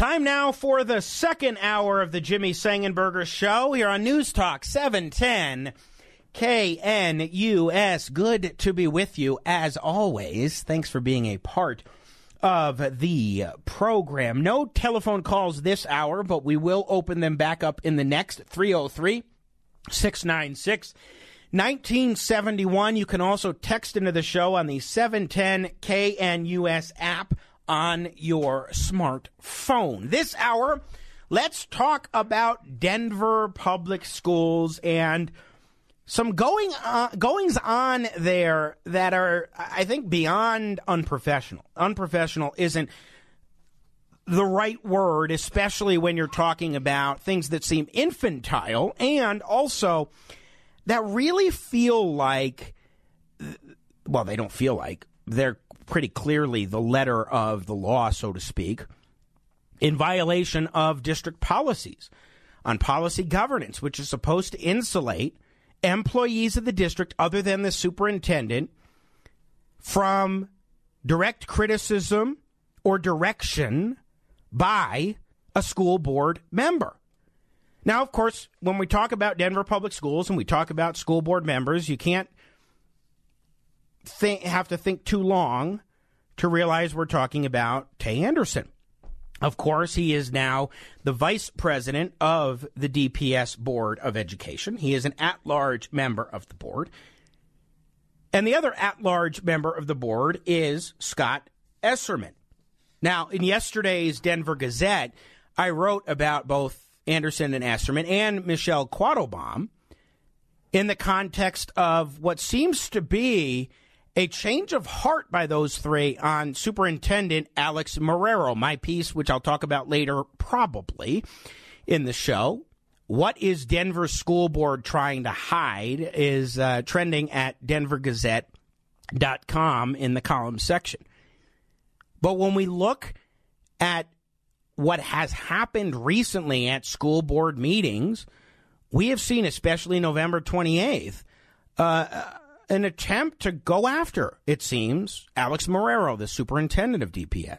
Time now for the second hour of the Jimmy Sengenberger Show here on News Talk 710 KNUS. Good to be with you as always. Thanks for being a part of the program. No telephone calls this hour, but we will open them back up in the next 303 696 1971. You can also text into the show on the 710 KNUS app on your smartphone. This hour, let's talk about Denver public schools and some going uh, goings on there that are, I think, beyond unprofessional. Unprofessional isn't the right word, especially when you're talking about things that seem infantile and also that really feel like, well, they don't feel like they're pretty clearly the letter of the law, so to speak, in violation of district policies on policy governance, which is supposed to insulate employees of the district, other than the superintendent, from direct criticism or direction by a school board member. Now, of course, when we talk about Denver public schools and we talk about school board members, you can't think, have to think too long to realize we're talking about Tay Anderson. Of course, he is now the vice president of the DPS Board of Education. He is an at large member of the board. And the other at large member of the board is Scott Esserman. Now, in yesterday's Denver Gazette, I wrote about both Anderson and Esserman and Michelle Quattlebaum in the context of what seems to be a change of heart by those three on Superintendent Alex Marrero. My piece, which I'll talk about later, probably in the show. What is Denver School Board trying to hide is uh, trending at denvergazette.com in the column section. But when we look at what has happened recently at school board meetings, we have seen, especially November 28th, uh, an attempt to go after, it seems, Alex Marrero, the superintendent of DPS.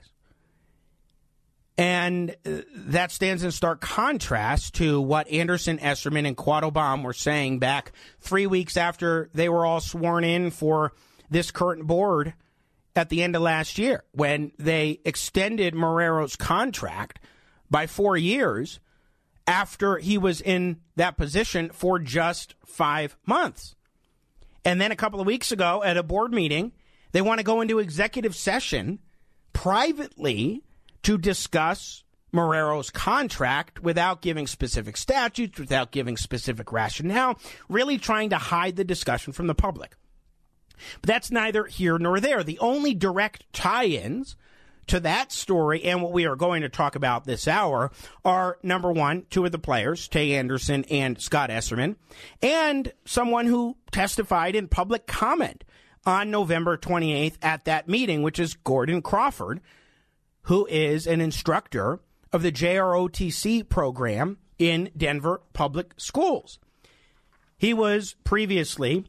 And uh, that stands in stark contrast to what Anderson, Esserman, and Quattlebaum were saying back three weeks after they were all sworn in for this current board at the end of last year when they extended Marrero's contract by four years after he was in that position for just five months. And then a couple of weeks ago at a board meeting, they want to go into executive session privately to discuss Marrero's contract without giving specific statutes, without giving specific rationale, really trying to hide the discussion from the public. But that's neither here nor there. The only direct tie ins to that story and what we are going to talk about this hour are number one, two of the players, Tay Anderson and Scott Esserman, and someone who testified in public comment on November 28th at that meeting, which is Gordon Crawford, who is an instructor of the JROTC program in Denver public schools. He was previously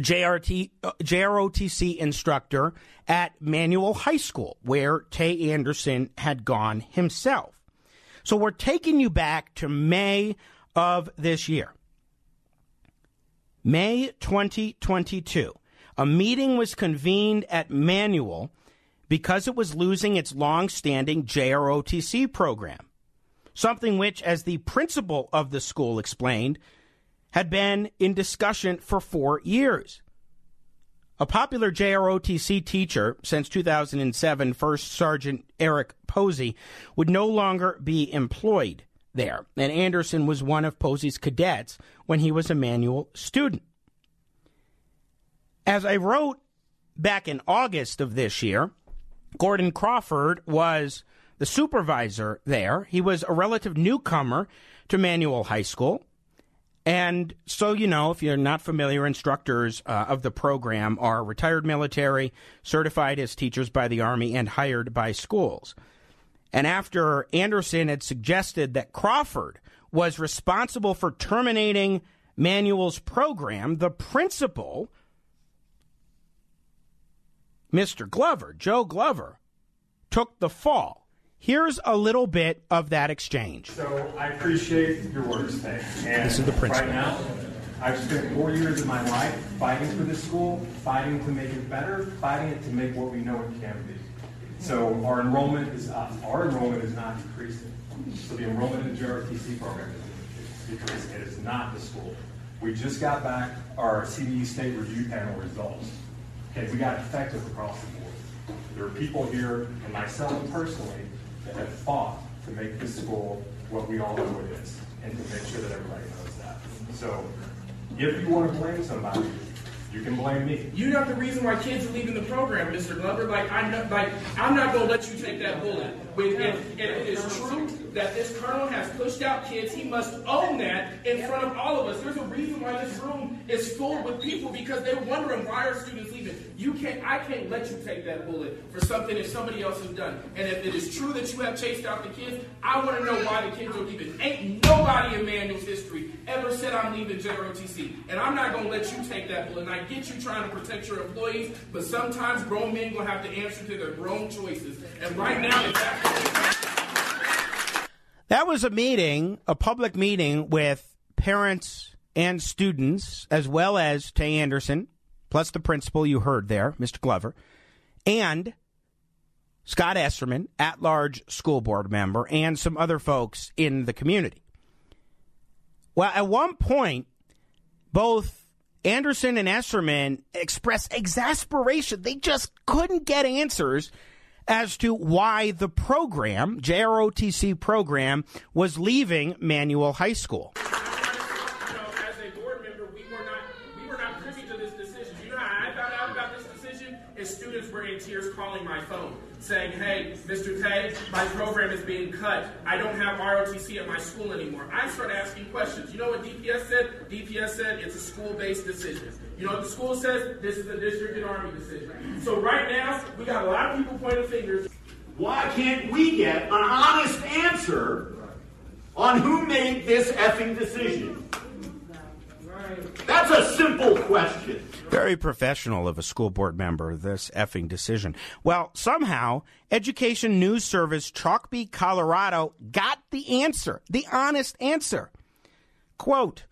JRT, uh, JROTC instructor at Manual High School, where Tay Anderson had gone himself. So we're taking you back to May of this year. May 2022. A meeting was convened at Manual because it was losing its long standing JROTC program. Something which, as the principal of the school explained, had been in discussion for four years. A popular JROTC teacher since 2007, First Sergeant Eric Posey, would no longer be employed there, and Anderson was one of Posey's cadets when he was a manual student. As I wrote back in August of this year, Gordon Crawford was the supervisor there. He was a relative newcomer to Manual High School. And so, you know, if you're not familiar, instructors uh, of the program are retired military, certified as teachers by the Army, and hired by schools. And after Anderson had suggested that Crawford was responsible for terminating Manual's program, the principal, Mr. Glover, Joe Glover, took the fall. Here's a little bit of that exchange. So I appreciate your words. And This is the. Right now, I've spent four years of my life fighting for this school, fighting to make it better, fighting it to make what we know it can be. So our enrollment is up. Our enrollment is not decreasing. So the enrollment in the JROTC program is decreasing. It is not the school. We just got back our CDE state review panel results. Okay, we got effective across the board. There are people here, and myself personally, that have fought to make this school what we all know it is, and to make sure that everybody knows that. So, if you want to blame somebody, you can blame me. You're not the reason why kids are leaving the program, Mr. Glover. Like I'm not, like I'm not gonna let you take that bullet. When, if, if it is true that this colonel has pushed out kids, he must own that in front of all of us. There's a reason why this room is full with people because they're wondering why are students leaving. You can't, I can't let you take that bullet for something that somebody else has done. And if it is true that you have chased out the kids, I want to know why the kids are leaving. Ain't nobody in Manual's history ever said I'm leaving JROTC, and I'm not gonna let you take that bullet. And I get you trying to protect your employees, but sometimes grown men gonna have to answer to their grown choices. And right now, That was a meeting, a public meeting with parents and students, as well as Tay Anderson, plus the principal you heard there, Mr. Glover, and Scott Esserman, at large school board member, and some other folks in the community. Well, at one point, both Anderson and Esserman expressed exasperation. They just couldn't get answers as to why the program, JROTC program, was leaving Manual High School. you know, as a board member, we were not we to this decision. You know how I found out about this decision? Is students were in tears calling my phone, saying, "Hey, Mr. Tay, my program is being cut. I don't have ROTC at my school anymore." I started asking questions. You know what DPS said? DPS said it's a school-based decision. You know what the school says? This is a district and army decision. So right now, we got a lot of people pointing fingers. Why can't we get an honest answer on who made this effing decision? That's a simple question. Very professional of a school board member, this effing decision. Well, somehow, Education News Service Chalkbeat, Colorado got the answer, the honest answer. Quote,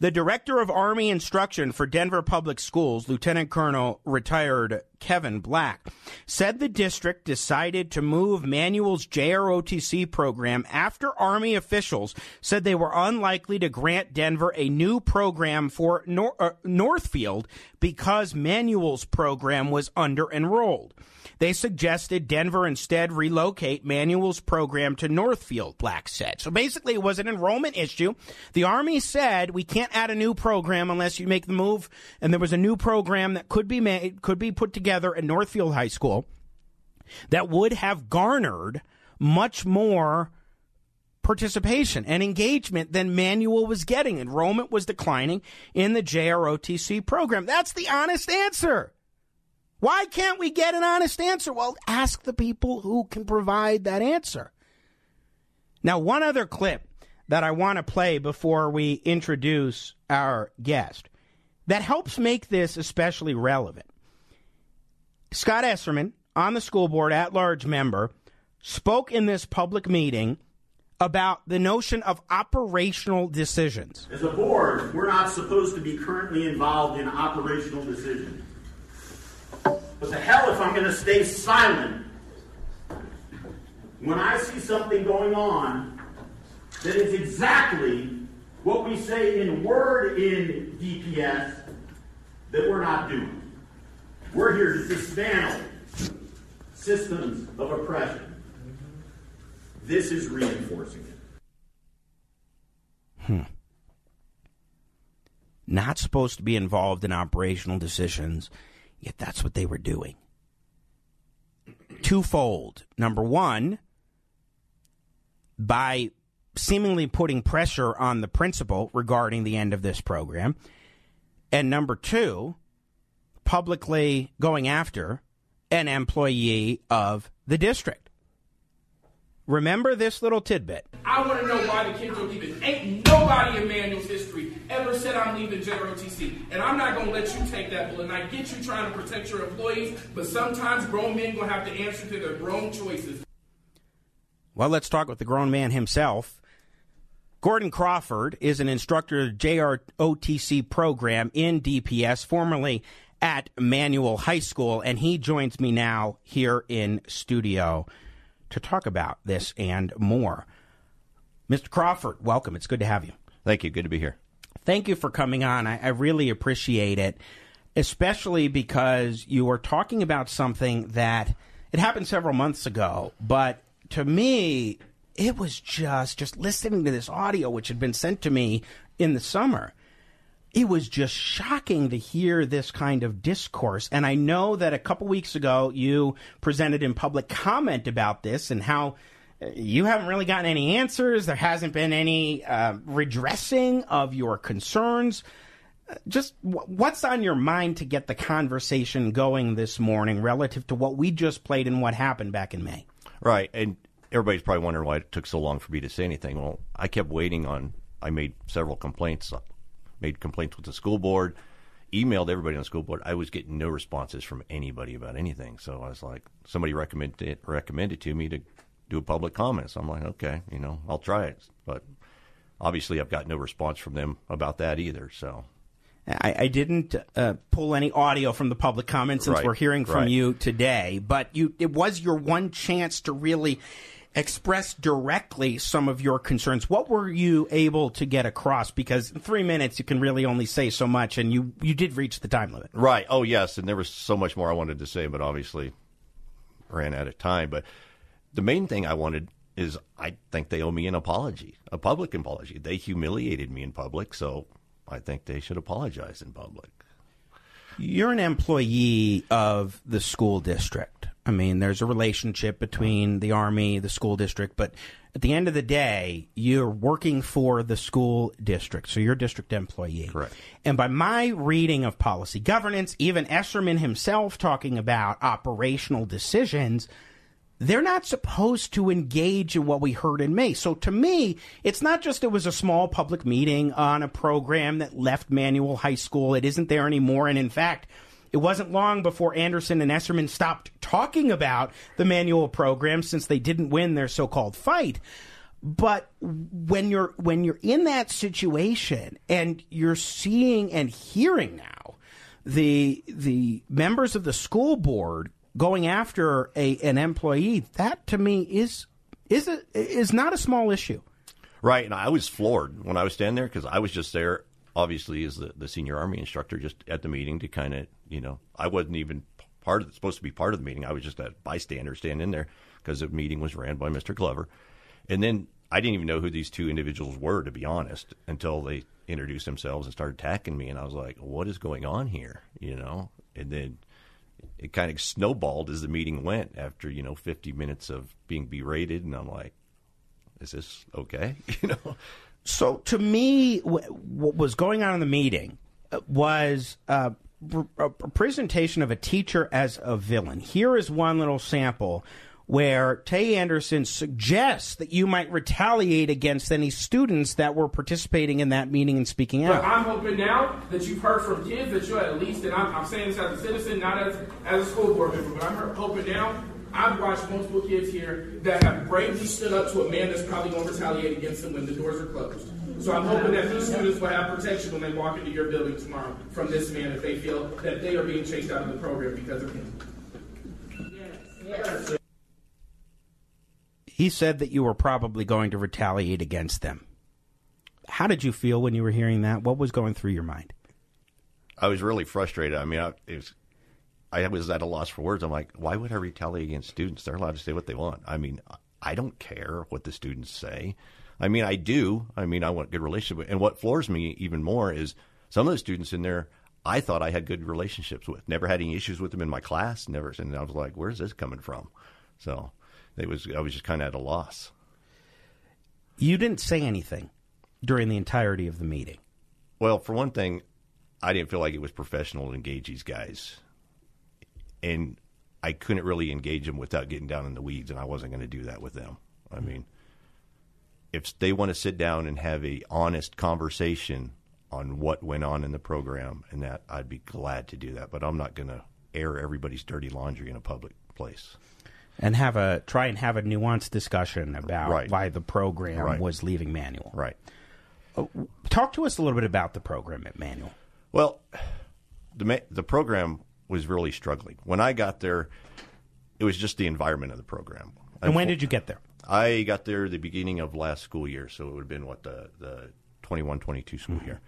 the director of Army instruction for Denver Public Schools, Lieutenant Colonel retired Kevin Black, said the district decided to move Manual's JROTC program after Army officials said they were unlikely to grant Denver a new program for Nor- uh, Northfield because Manual's program was under enrolled. They suggested Denver instead relocate Manual's program to Northfield, Black said. So basically, it was an enrollment issue. The Army said we can't add a new program unless you make the move, and there was a new program that could be made, could be put together at Northfield High School that would have garnered much more participation and engagement than Manual was getting. Enrollment was declining in the JROTC program. That's the honest answer. Why can't we get an honest answer? Well, ask the people who can provide that answer. Now, one other clip that I want to play before we introduce our guest that helps make this especially relevant. Scott Esserman, on the school board at large member, spoke in this public meeting about the notion of operational decisions. As a board, we're not supposed to be currently involved in operational decisions. But the hell if I'm going to stay silent when I see something going on that is exactly what we say in word in DPS that we're not doing. We're here to dismantle systems of oppression. This is reinforcing it. Hmm. Not supposed to be involved in operational decisions, yet that's what they were doing. Twofold. Number one, by seemingly putting pressure on the principal regarding the end of this program. And number two, publicly going after an employee of the district. Remember this little tidbit. I want to know why the kids are leaving. Ain't nobody in Manual's history ever said I'm leaving JROTC. And I'm not going to let you take that bullet. And I get you trying to protect your employees, but sometimes grown men going to have to answer to their grown choices. Well, let's talk with the grown man himself. Gordon Crawford is an instructor of JROTC program in DPS, formerly at Manual High School, and he joins me now here in studio to talk about this and more. Mr. Crawford, welcome. It's good to have you. Thank you. Good to be here. Thank you for coming on. I, I really appreciate it, especially because you were talking about something that it happened several months ago, but to me, it was just just listening to this audio which had been sent to me in the summer it was just shocking to hear this kind of discourse. And I know that a couple weeks ago you presented in public comment about this and how uh, you haven't really gotten any answers. There hasn't been any uh, redressing of your concerns. Uh, just what's on your mind to get the conversation going this morning relative to what we just played and what happened back in May? Right. And everybody's probably wondering why it took so long for me to say anything. Well, I kept waiting on, I made several complaints made complaints with the school board, emailed everybody on the school board. I was getting no responses from anybody about anything. So I was like, somebody recommended recommended to me to do a public comment. So I'm like, okay, you know, I'll try it. But obviously, I've got no response from them about that either. So. I, I didn't uh, pull any audio from the public comment since right, we're hearing from right. you today, but you it was your one chance to really express directly some of your concerns. What were you able to get across? Because in three minutes, you can really only say so much, and you, you did reach the time limit. Right. Oh, yes. And there was so much more I wanted to say, but obviously ran out of time. But the main thing I wanted is I think they owe me an apology, a public apology. They humiliated me in public, so I think they should apologize in public. You're an employee of the school district. I mean, there's a relationship between the Army, the school district, but at the end of the day, you're working for the school district, so you're a district employee. Correct. And by my reading of policy governance, even Esserman himself talking about operational decisions, they're not supposed to engage in what we heard in May. So to me, it's not just it was a small public meeting on a program that left Manual High School. It isn't there anymore. And in fact, it wasn't long before Anderson and Esserman stopped talking about the Manual program since they didn't win their so-called fight. But when you're when you're in that situation and you're seeing and hearing now the the members of the school board going after a an employee, that to me is is a, is not a small issue. Right, and I was floored when I was standing there because I was just there, obviously, as the, the senior army instructor, just at the meeting to kind of, you know, I wasn't even part of supposed to be part of the meeting. I was just a bystander standing in there because the meeting was ran by Mr. Glover, and then I didn't even know who these two individuals were, to be honest, until they introduced themselves and started attacking me, and I was like, "What is going on here?" You know, and then it kind of snowballed as the meeting went after you know 50 minutes of being berated and i'm like is this okay you know so to me what was going on in the meeting uh, was uh, a presentation of a teacher as a villain here is one little sample where Tay Anderson suggests that you might retaliate against any students that were participating in that meeting and speaking out. But I'm hoping now that you've heard from kids that you're at least, and I'm, I'm saying this as a citizen, not as, as a school board member, but I'm hoping now I've watched multiple kids here that have bravely stood up to a man that's probably going to retaliate against them when the doors are closed. So I'm hoping that these students will have protection when they walk into your building tomorrow from this man if they feel that they are being chased out of the program because of him. Yes. Yes he said that you were probably going to retaliate against them. How did you feel when you were hearing that? What was going through your mind? I was really frustrated. I mean, I, was, I was at a loss for words. I'm like, why would I retaliate against students? They're allowed to say what they want. I mean, I don't care what the students say. I mean, I do. I mean, I want good relationship. And what floors me even more is some of the students in there I thought I had good relationships with. Never had any issues with them in my class. Never. And I was like, where's this coming from? So it was I was just kind of at a loss. You didn't say anything during the entirety of the meeting. Well, for one thing, I didn't feel like it was professional to engage these guys, and I couldn't really engage them without getting down in the weeds, and I wasn't going to do that with them. I hmm. mean, if they want to sit down and have a honest conversation on what went on in the program, and that I'd be glad to do that, but I'm not going to air everybody's dirty laundry in a public place. And have a try and have a nuanced discussion about Right. why the program Right. was leaving Manual. Right. Uh, talk to us a little bit about the program at Manual. Well, the the program was really struggling when I got there. It was just the environment of the program. And when did you get there? I got there the beginning of last school year, so it would have been what the the 21-22 school year.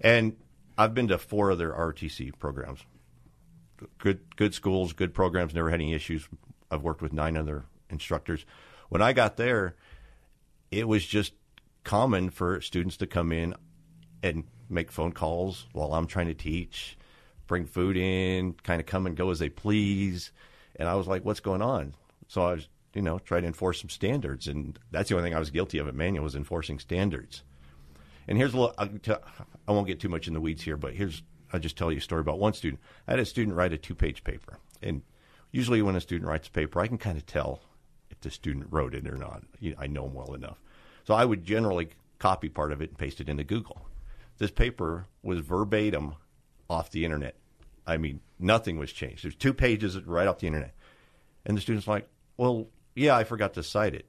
And I've been to four other RTC programs. Good good schools, good programs, never had any issues. I've worked with nine other instructors. When I got there, it was just common for students to come in and make phone calls while I'm trying to teach, bring food in, kind of come and go as they please. And I was like, what's going on? So I was, you know, trying to enforce some standards. And that's the only thing I was guilty of at Manual was enforcing standards. And here's a little, tell, I won't get too much in the weeds here, but here's, I'll just tell you a story about one student. I had a student write a two page paper. And usually when a student writes a paper, I can kind of tell if the student wrote it or not. I know them well enough. So I would generally copy part of it and paste it into Google. This paper was verbatim off the internet. I mean, nothing was changed. There's two pages right off the internet. And the student's like, well, yeah, I forgot to cite it.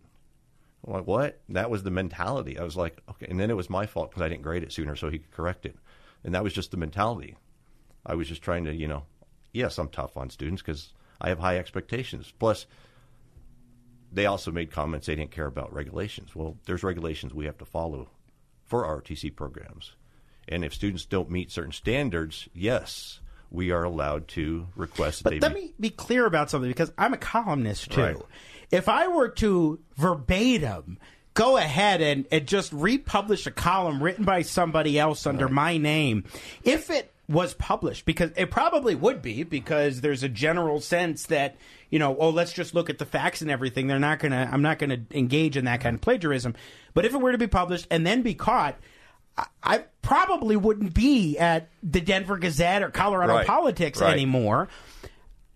I'm like, what? That was the mentality. I was like, okay. And then it was my fault because I didn't grade it sooner so he could correct it. And that was just the mentality. I was just trying to, you know, yes, I'm tough on students because I have high expectations. Plus, they also made comments they didn't care about regulations. Well, there's regulations we have to follow for RTC programs. And if students don't meet certain standards, yes, we are allowed to request that But let meet- me be clear about something because I'm a columnist too. Right. If I were to verbatim go ahead and, and just republish a column written by somebody else under my name, if it was published, because it probably would be, because there's a general sense that, you know, oh, let's just look at the facts and everything. They're not gonna I'm not gonna engage in that kind of plagiarism. But if it were to be published and then be caught, I, probably wouldn't be at the Denver Gazette or Colorado Right. Politics Right. anymore.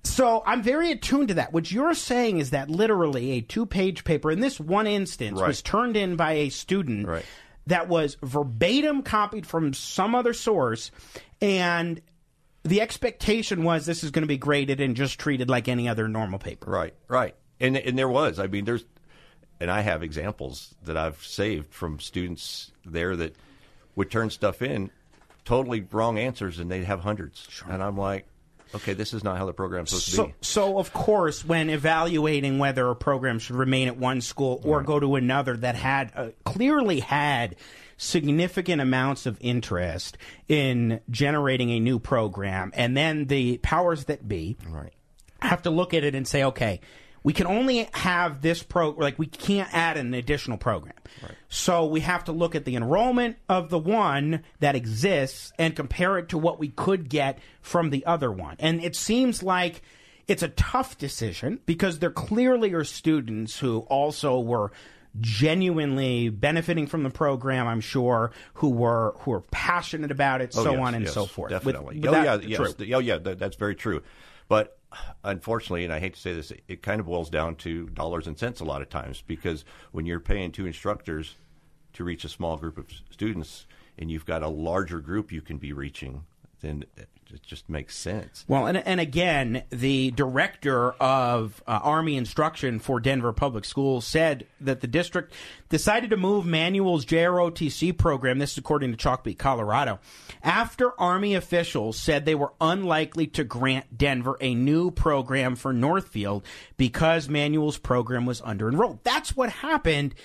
So I'm very attuned to that. What you're saying is that literally a two page paper in this one instance Right. was turned in by a student Right. that was verbatim copied from some other source and the expectation was this is going to be graded and just treated like any other normal paper. Right, right. And and there was. I mean, there's, and I have examples that I've saved from students there that would turn stuff in, totally wrong answers, and they'd have hundreds. And I'm like, okay, this is not how the program's supposed to So, be. so of course, when evaluating whether a program should remain at one school or go to another that had uh, clearly had significant amounts of interest in generating a new program, and then the powers that be Right. have to look at it and say, okay, we can only have this pro like we can't add an additional program. So we have to look at the enrollment of the one that exists and compare it to what we could get from the other one. And it seems like it's a tough decision because there clearly are students who also were genuinely benefiting from the program, I'm sure, who were who were passionate about it, Oh, so yes, on and yes, so forth. Definitely. with oh that- yeah, yes. Oh yeah, that, that's very true. But unfortunately, and I hate to say this, it, kind of boils down to dollars and cents a lot of times because when you're paying two instructors to reach a small group of students, and you've got a larger group you can be reaching, then it, just makes sense. Well, and, and again, the director of uh, Army instruction for Denver Public Schools said that the district decided to move Manual's JROTC program, this is according to Chalkbeat, Colorado, after Army officials said they were unlikely to grant Denver a new program for Northfield because Manual's program was under enrolled. That's what happened.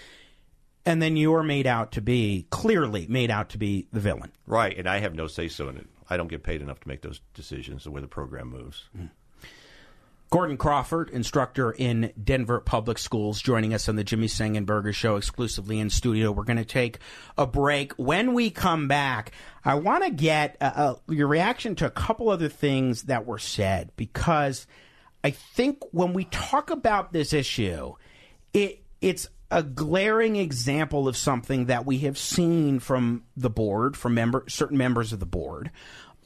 And then you are made out to be, clearly made out to be the villain. Right, and I have no say so in it. I don't get paid enough to make those decisions the way the program moves. Gordon Crawford, instructor in Denver Public Schools, joining us on the Jimmy Sengenberger Show exclusively in studio. We're going to take a break. When we come back, I want to get uh, uh, your reaction to a couple other things that were said because I think when we talk about this issue, it it's a glaring example of something that we have seen from the board, from member, certain members of the board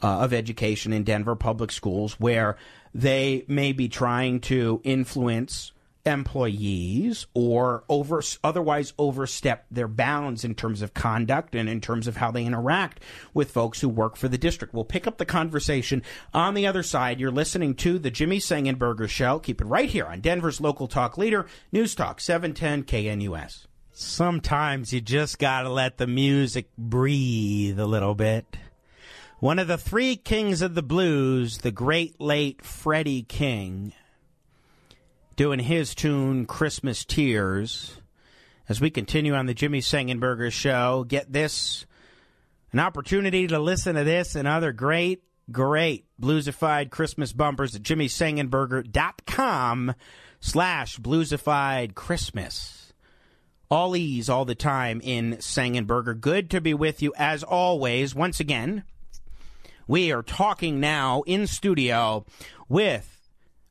uh, of education in Denver public schools, where they may be trying to influence employees or over otherwise overstep their bounds in terms of conduct and in terms of how they interact with folks who work for the district. We'll pick up the conversation on the other side. You're listening to the Jimmy Sengenberger Show. Keep it right here on Denver's local talk leader, News Talk 710 KNUS. Sometimes you just got to let the music breathe a little bit. One of the three kings of the blues, the great late Freddie King, doing his tune Christmas Tears. As we continue on the Jimmy Sengenberger show, get this an opportunity to listen to this and other great, great bluesified Christmas bumpers at jimmysengenberger.com slash bluesified Christmas. All ease all the time in Sengenberger. Good to be with you as always. Once again, we are talking now in studio with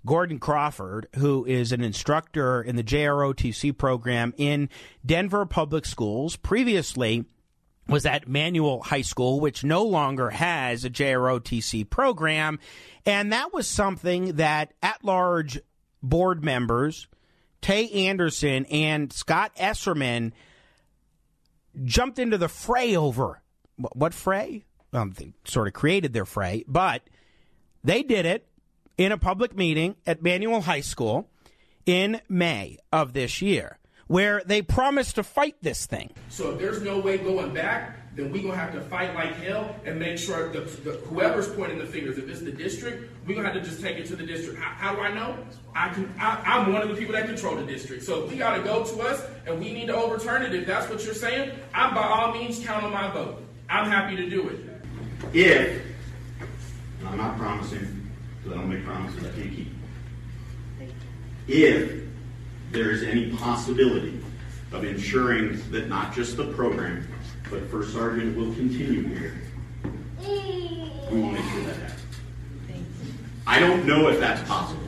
Gordon Crawford, who is an instructor in the JROTC program in Denver Public Schools. Previously, was at Manual High School, which no longer has a JROTC program. And that was something that at large board members, Tay Anderson and Scott Esserman, jumped into the fray over. What fray? Um, they sort of created their fray, but they did it in a public meeting at Manual High School in May of this year, where they promised to fight this thing. So if there's no way going back, then we're gonna have to fight like hell and make sure the, the whoever's pointing the fingers, if it's the district, we're gonna have to just take it to the district. How, how do I know? I can. I, am one of the people that control the district. So we gotta go to us, and we need to overturn it. If that's what you're saying, I'm by all means count on my vote. I'm happy to do it. If I'm not promising because I don't make promises I can't keep. If there is any possibility of ensuring that not just the program, but First Sergeant will continue here, we will make sure that happens. I don't know if that's possible.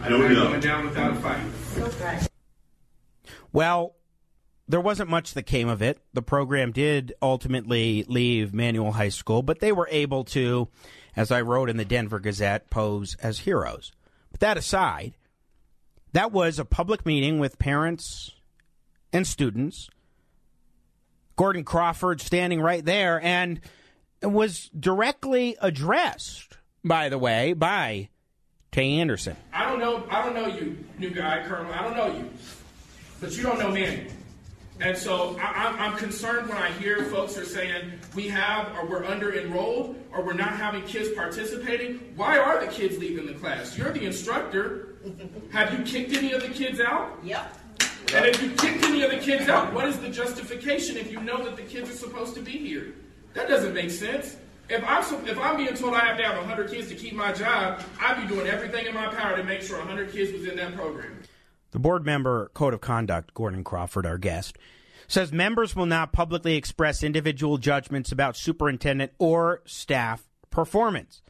I don't know. Going down without a fight. Well, there wasn't much that came of it. The program did ultimately leave Manual High School, but they were able to as I wrote in the Denver Gazette, pose as heroes. But that aside, that was a public meeting with parents and students. Gordon Crawford standing right there and was directly addressed, by the way, by Tay Anderson. I don't know. I don't know you, new guy, Colonel. I don't know you, but you don't know Manny. And so I, am concerned when I hear folks are saying we have or we're under enrolled or we're not having kids participating. Why are the kids leaving the class? You're the instructor. Have you kicked any of the kids out? Yep. And if you kicked any of the kids out, what is the justification if you know that the kids are supposed to be here? That doesn't make sense. If I'm, if I'm being told I have to have 100 kids to keep my job, I'd be doing everything in my power to make sure 100 kids was in that program. The board member Code of Conduct, Gordon Crawford, our guest, says members will not publicly express individual judgments about superintendent or staff performance.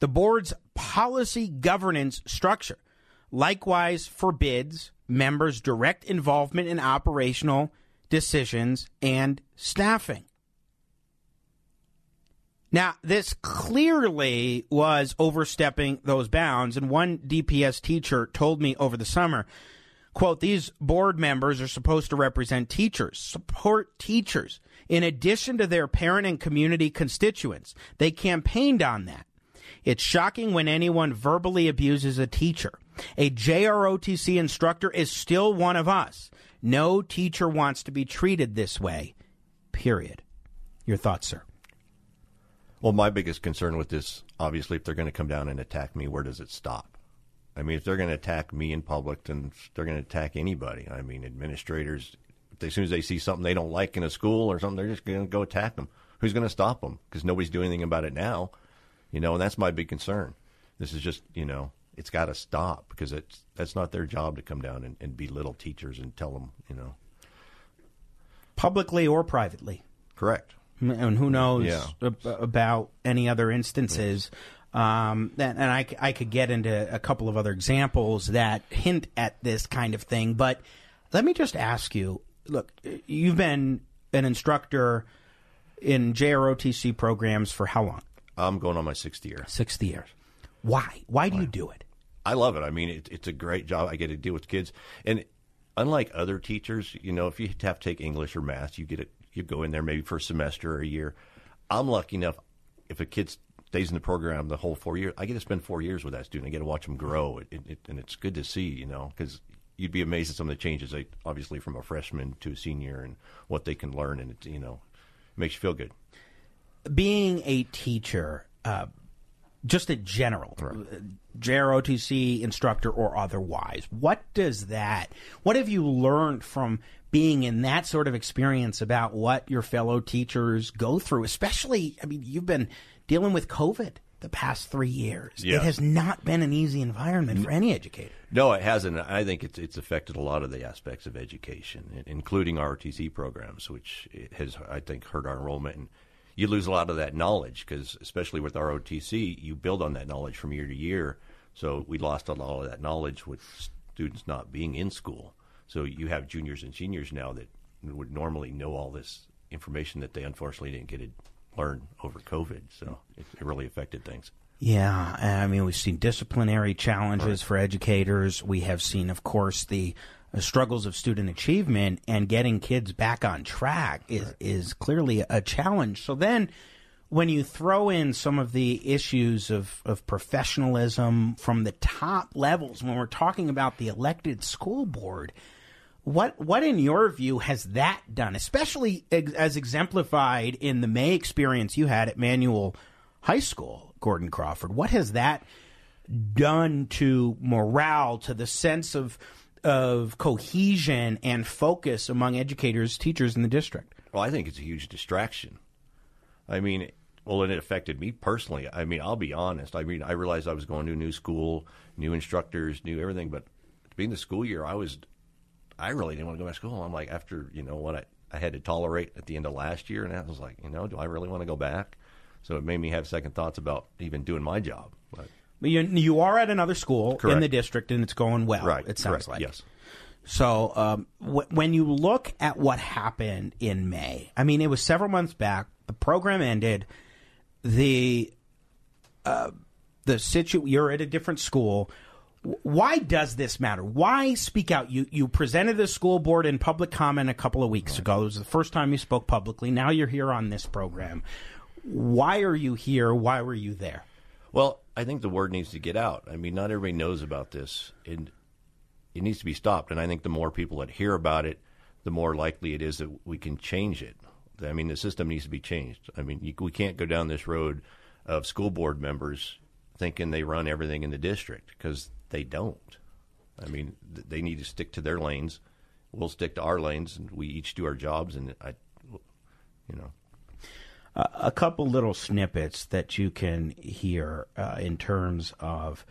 The board's policy governance structure likewise forbids members' direct involvement in operational decisions and staffing. Now, this clearly was overstepping those bounds, and one DPS teacher told me over the summer quote, these board members are supposed to represent teachers, support teachers, in addition to their parent and community constituents. They campaigned on that. It's shocking when anyone verbally abuses a teacher. A JROTC instructor is still one of us. No teacher wants to be treated this way. Period. Your thoughts, sir? Well, my biggest concern with this, obviously, if they're going to come down and attack me, where does it stop? I mean, if they're going to attack me in public, then they're going to attack anybody. I mean, administrators, as soon as they see something they don't like in a school or something, they're just going to go attack them. Who's going to stop them? Because nobody's doing anything about it now, you know. And that's my big concern. This is just, you know, it's got to stop because it's that's not their job to come down and, and belittle teachers and tell them, you know, publicly or privately. Correct. And who knows yeah. about any other instances. Um, and, and I, I could get into a couple of other examples that hint at this kind of thing. But let me just ask you look, you've been an instructor in JROTC programs for how long? I'm going on my sixth year. 60 years. Why? Why do you do it? I love it. I mean, it, it's a great job. I get to deal with kids, and unlike other teachers, you know, if you have to take English or math, you get it. You go in there maybe for a semester or a year. I'm lucky enough if a kid stays in the program the whole four years, I get to spend four years with that student. I get to watch them grow, it, it, and it's good to see, you know, because you'd be amazed at some of the changes, they, obviously from a freshman to a senior, and what they can learn, and it, you know, makes you feel good. Being a teacher, uh, just a general, uh, JROTC instructor or otherwise, what does that, what have you learned from being in that sort of experience about what your fellow teachers go through? Especially, I mean, you've been dealing with COVID the past three years. Yeah. It has not been an easy environment for any educator. No, it hasn't. I think it's it's affected a lot of the aspects of education, including ROTC programs, which has I think hurt our enrollment. And you lose a lot of that knowledge because, especially with ROTC, you build on that knowledge from year to year. So we lost a lot of that knowledge with students not being in school. So you have juniors and seniors now that would normally know all this information that they unfortunately didn't get to learn over COVID. So it, it really affected things. Yeah, I mean, we've seen disciplinary challenges for educators. We have seen, of course, the Uh, struggles of student achievement and getting kids back on track is is clearly a challenge. So then, when you throw in some of the issues of, of professionalism from the top levels, when we're talking about the elected school board, what what in your view has that done, especially ex- as exemplified in the May experience you had at Manual High School, Gordon Crawford? What has that done to morale, to the sense of of cohesion and focus among educators, teachers in the district? Well, I think it's a huge distraction. I mean, well, and it affected me personally. I mean, I'll be honest. I mean, I realized I was going to a new school, new instructors, new everything, but being the school year, I was, I really didn't want to go back to school. I'm like, after, you know, what I, I had to tolerate at the end of last year, and I was like, you know, do I really want to go back? So it made me have second thoughts about even doing my job. But, You, you are at another school in the district, and it's going well. right. It sounds correct, like Yes. So, um, wh- when you look at what happened in May, I mean, it was several months back. The program ended. The uh, the situ you're at a different school. W- Why does this matter? Why speak out? You you presented the school board in public comment a couple of weeks ago. It was the first time you spoke publicly. Now you're here on this program. Why are you here? Why were you there? Well, I think the word needs to get out. I mean, not everybody knows about this, and it needs to be stopped. And I think the more people that hear about it, the more likely it is that we can change it. I mean, the system needs to be changed. I mean, you, we can't go down this road of school board members thinking they run everything in the district because they don't. I mean, th- they need to stick to their lanes. We'll stick to our lanes, and we each do our jobs. And I, you know, a couple little snippets that you can hear uh, in terms of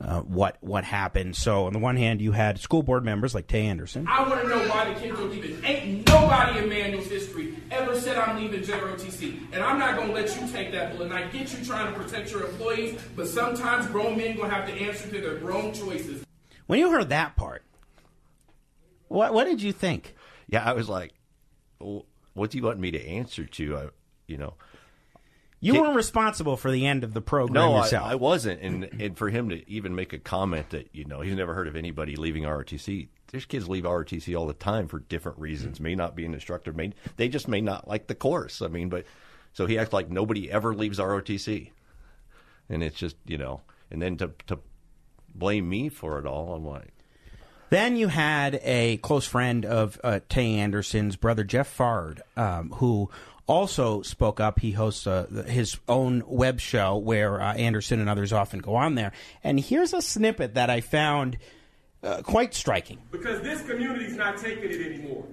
uh, what what happened. So on the one hand, you had school board members like Tay Anderson. I want to know why the kids are leaving. Ain't nobody in Manual's history ever said I'm leaving JROTC. And I'm not going to let you take that bullet. And I get you trying to protect your employees, but sometimes grown men going to have to answer to their grown choices. When you heard that part, what what did you think? yeah, I was like, what do you want me to answer to? I, you know, You weren't responsible for the end of the program No, I, yourself. I wasn't, and and for him to even make a comment that you know he's never heard of anybody leaving ROTC. There's kids leave ROTC all the time for different reasons. May not be an instructor. May they just may not like the course. I mean, but so he acts like nobody ever leaves ROTC, and it's just you know, and then to to blame me for it all, I'm like, Then you had a close friend of uh, Tay Anderson's brother, Jeff Fard, um, who also spoke up. He hosts uh, his own web show where uh, Anderson and others often go on there. And here's a snippet that I found uh, quite striking. Because this community's not taking it anymore.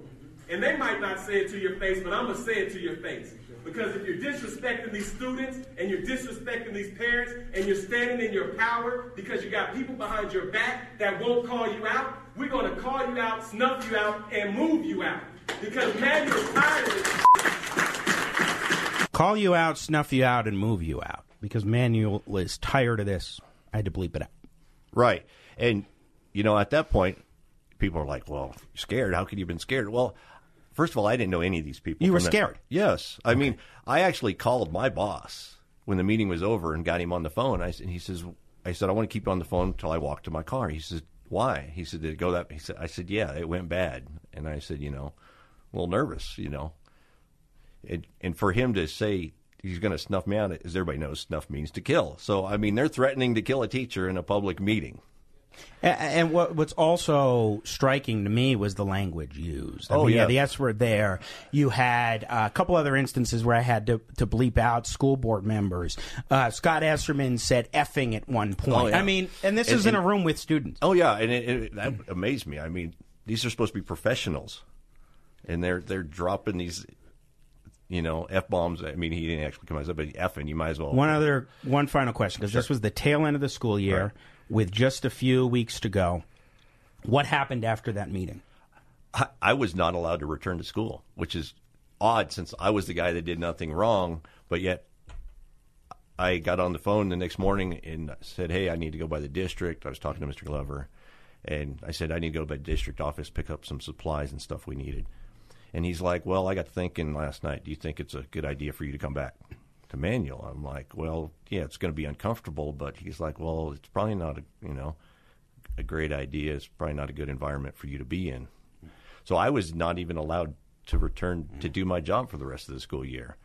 And they might not say it to your face, but I'm going to say it to your face. Because if you're disrespecting these students and you're disrespecting these parents and you're standing in your power because you got people behind your back that won't call you out, we're going to call you out, snuff you out, and move you out. Because man, you're tired of this. Call you out, snuff you out, and move you out. because Manual is tired of this. I had to bleep it out. Right. And, you know, at that point, people are like, well, scared. How could you have been scared? Well, first of all, I didn't know any of these people. You were from that- scared? Yes. I mean, I actually called my boss when the meeting was over and got him on the phone. I, and he says, I said, I want to keep you on the phone until I walk to my car. He says, why? He said, did it go that? He said, I said, yeah, it went bad. And I said, you know, a little nervous, you know. And, and for him to say he's going to snuff me out, as everybody knows, snuff means to kill. So, I mean, they're threatening to kill a teacher in a public meeting. And what, what's also striking to me was the language used. I Oh, mean, yeah. the S word there. You had uh, a couple other instances where I had to, to bleep out school board members. Uh, Scott Esserman said effing at one point. Oh, yeah. I mean, and this And- is in a room with students. Oh yeah, and it, it, that amazed me. I mean, these are supposed to be professionals, and they're they're dropping these, you know, f bombs. I mean, he didn't actually come out, but effing. You might as well. One other, one final question, because this was the tail end of the school year Right. with just a few weeks to go. What happened after that meeting? I, I was not allowed to return to school, which is odd since I was the guy that did nothing wrong, but yet. I got on the phone the next morning and said, "Hey, I need to go by the district." I was talking to Mr. Glover, and I said, "I need to go by the district office, pick up some supplies and stuff we needed." And he's like, "Well, I got thinking last night. Do you think it's a good idea for you to come back to Manual?" I'm like, "Well, yeah, it's going to be uncomfortable, but he's like, well, it's probably not a you know a great idea. It's probably not a good environment for you to be in." So I was not even allowed to return to do my job for the rest of the school year.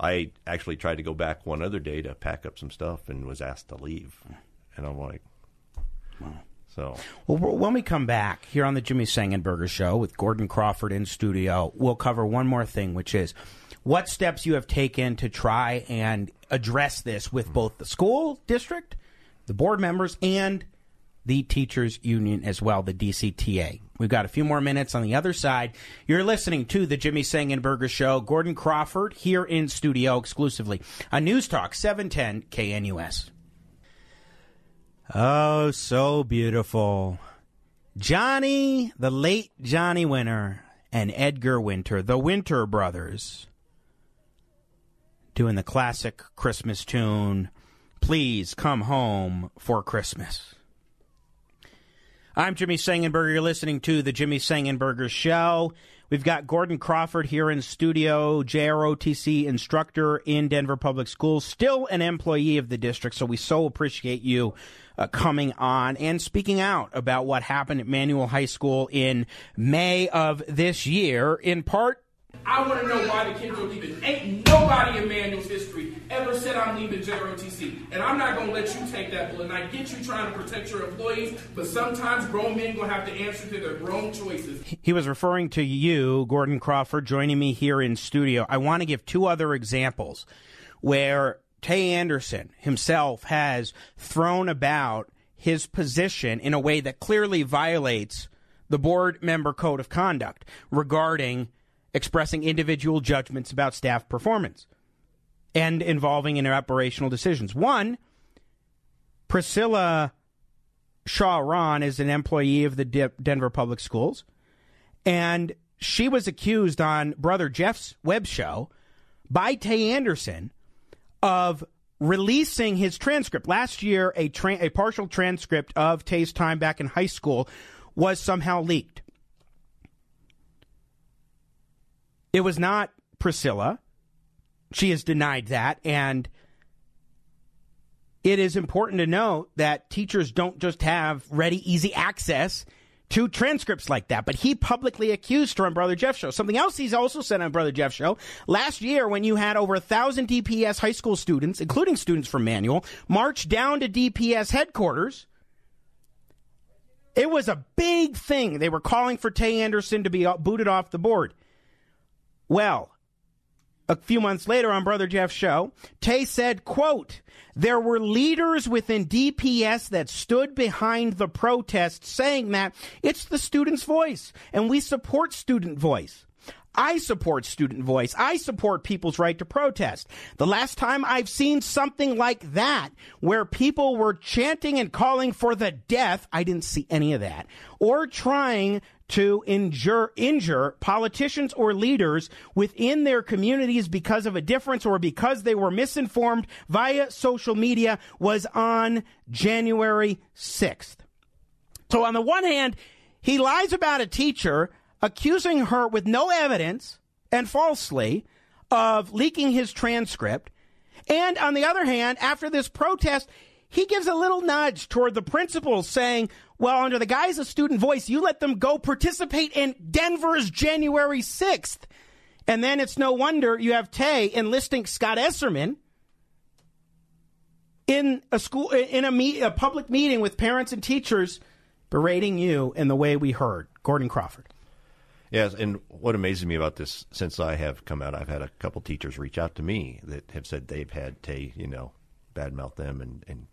I actually tried to go back one other day to pack up some stuff and was asked to leave. And I'm like, so Well, when we come back here on the Jimmy Sengenberger Show with Gordon Crawford in studio, we'll cover one more thing, which is what steps you have taken to try and address this with both the school district, the board members, and the teachers union as well, the DCTA. We've got a few more minutes on the other side. You're listening to the Jimmy Sengenberger Show. Gordon Crawford here in studio exclusively on News Talk 710 KNUS. Oh, so beautiful. Johnny, the late Johnny Winter, and Edgar Winter, the Winter brothers, doing the classic Christmas tune, Please Come Home for Christmas. I'm Jimmy Sengenberger. You're listening to the Jimmy Sengenberger Show. We've got Gordon Crawford here in studio, JROTC instructor in Denver Public Schools, still an employee of the district. So we so appreciate you uh, coming on and speaking out about what happened at Manual High School in May of this year, in part I want to know why the kids are leaving. Ain't nobody in Manual's history ever said I'm leaving JROTC. And I'm not going to let you take that bullet. And I get you trying to protect your employees, but sometimes grown men going to have to answer to their grown choices. He was referring to you, Gordon Crawford, joining me here in studio. I want to give two other examples where Tay Anderson himself has thrown about his position in a way that clearly violates the board member code of conduct regarding expressing individual judgments about staff performance and involving in operational decisions. One, Priscilla Shaw Ron is an employee of the De- Denver Public Schools, and she was accused on Brother Jeff's web show by Tay Anderson of releasing his transcript. Last year, a, tra- a partial transcript of Tay's time back in high school was somehow leaked. It was not Priscilla. She has denied that. And it is important to note that teachers don't just have ready, easy access to transcripts like that. But he publicly accused her on Brother Jeff Show. Something else he's also said on Brother Jeff Show. Last year, when you had over a thousand DPS high school students, including students from Manual, march down to DPS headquarters, it was a big thing. They were calling for Tay Anderson to be booted off the board. Well, a few months later on Brother Jeff's show, Tay said, quote, there were leaders within DPS that stood behind the protest saying that it's the student's voice and we support student voice. I support student voice. I support people's right to protest. The last time I've seen something like that, where people were chanting and calling for the death, I didn't see any of that, or trying to injure, injure politicians or leaders within their communities because of a difference or because they were misinformed via social media was on January 6th. So, on the one hand, he lies about a teacher, accusing her with no evidence and falsely of leaking his transcript. And on the other hand, after this protest, he gives a little nudge toward the principals saying, well, under the guise of student voice, you let them go participate in Denver's January 6th. And then it's no wonder you have Tay enlisting Scott Esserman in a school, in a, meet, a public meeting with parents and teachers berating you in the way we heard. Gordon Crawford. Yes, and what amazes me about this, since I have come out, I've had a couple teachers reach out to me that have said they've had Tay, you know, badmouth them, and, and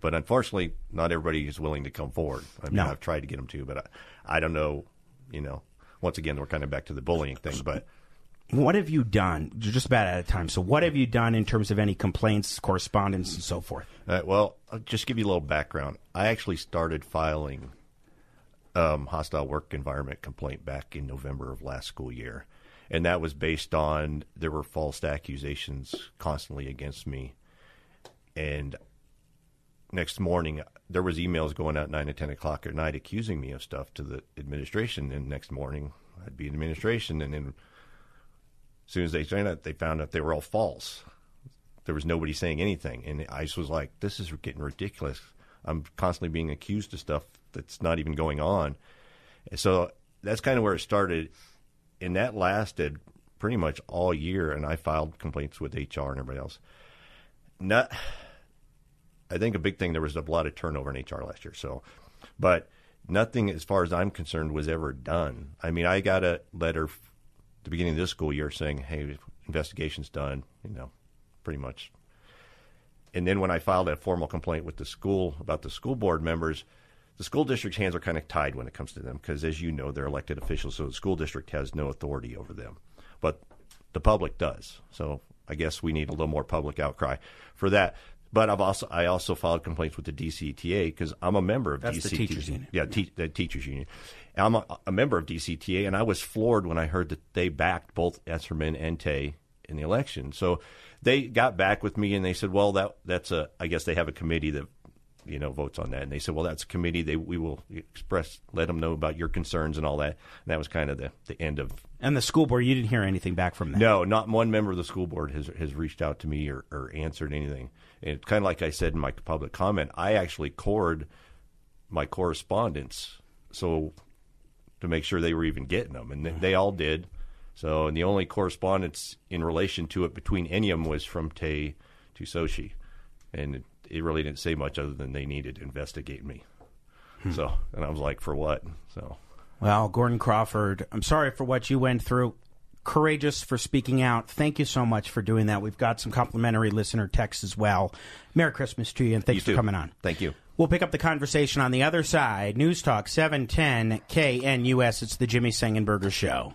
but unfortunately, not everybody is willing to come forward. I mean, No. I've tried to get them to, but I, I don't know, you know. Once again, we're kind of back to the bullying thing, but What have you done? You're just about out of time. So, what have you done in terms of any complaints, correspondence, and so forth? Uh, well, I'll just give you a little background. I actually started filing um, hostile work environment complaint back in November of last school year, and that was based on there were false accusations constantly against me, and next morning there was emails going out nine to ten o'clock at night accusing me of stuff to the administration, and next morning I'd be in administration, and then as soon as they found out, they found out they were all false there was nobody saying anything. And I just was like, this is getting ridiculous. I'm constantly being accused of stuff that's not even going on. So that's kind of where it started. And that lasted pretty much all year. And I filed complaints with HR and everybody else. Not, I think a big thing, there was a lot of turnover in HR last year. So, but nothing as far as I'm concerned was ever done. I mean, I got a letter the beginning of this school year saying, hey, investigation's done, you know, pretty much. And then when I filed a formal complaint with the school about the school board members, the school district's hands are kind of tied when it comes to them because, as you know, they're elected officials, so the school district has no authority over them. But the public does. So I guess we need a little more public outcry for that. But I've also I also filed complaints with the DCTA because I'm a member of That's the teachers union. Yeah, te- the teachers union. I'm a, a member of DCTA, and I was floored when I heard that they backed both Esserman and Tay in the election. So they got back with me and they said, "Well, that that's a I guess they have a committee that you know votes on that." And they said, "Well, that's a committee. They we will express let them know about your concerns and all that." And that was kind of the the end of And the school board, you didn't hear anything back from them. no, not one member of the school board has has reached out to me or, or answered anything. And kind of like I said in my public comment, I actually cored my correspondence so to make sure they were even getting them, and they, all did. So, and the only correspondence in relation to it between Enium was from Tay to Sochi, and it, it really didn't say much other than they needed to investigate me. Hmm. So, and I was like, for what? So. Well, Gordon Crawford, I'm sorry for what you went through. Courageous for speaking out. Thank you so much for doing that. We've got some complimentary listener texts as well. Merry Christmas to you, and thanks You for coming on. Thank you. We'll pick up the conversation on the other side. News Talk 710 KNUS. It's the Jimmy Sengenberger Show.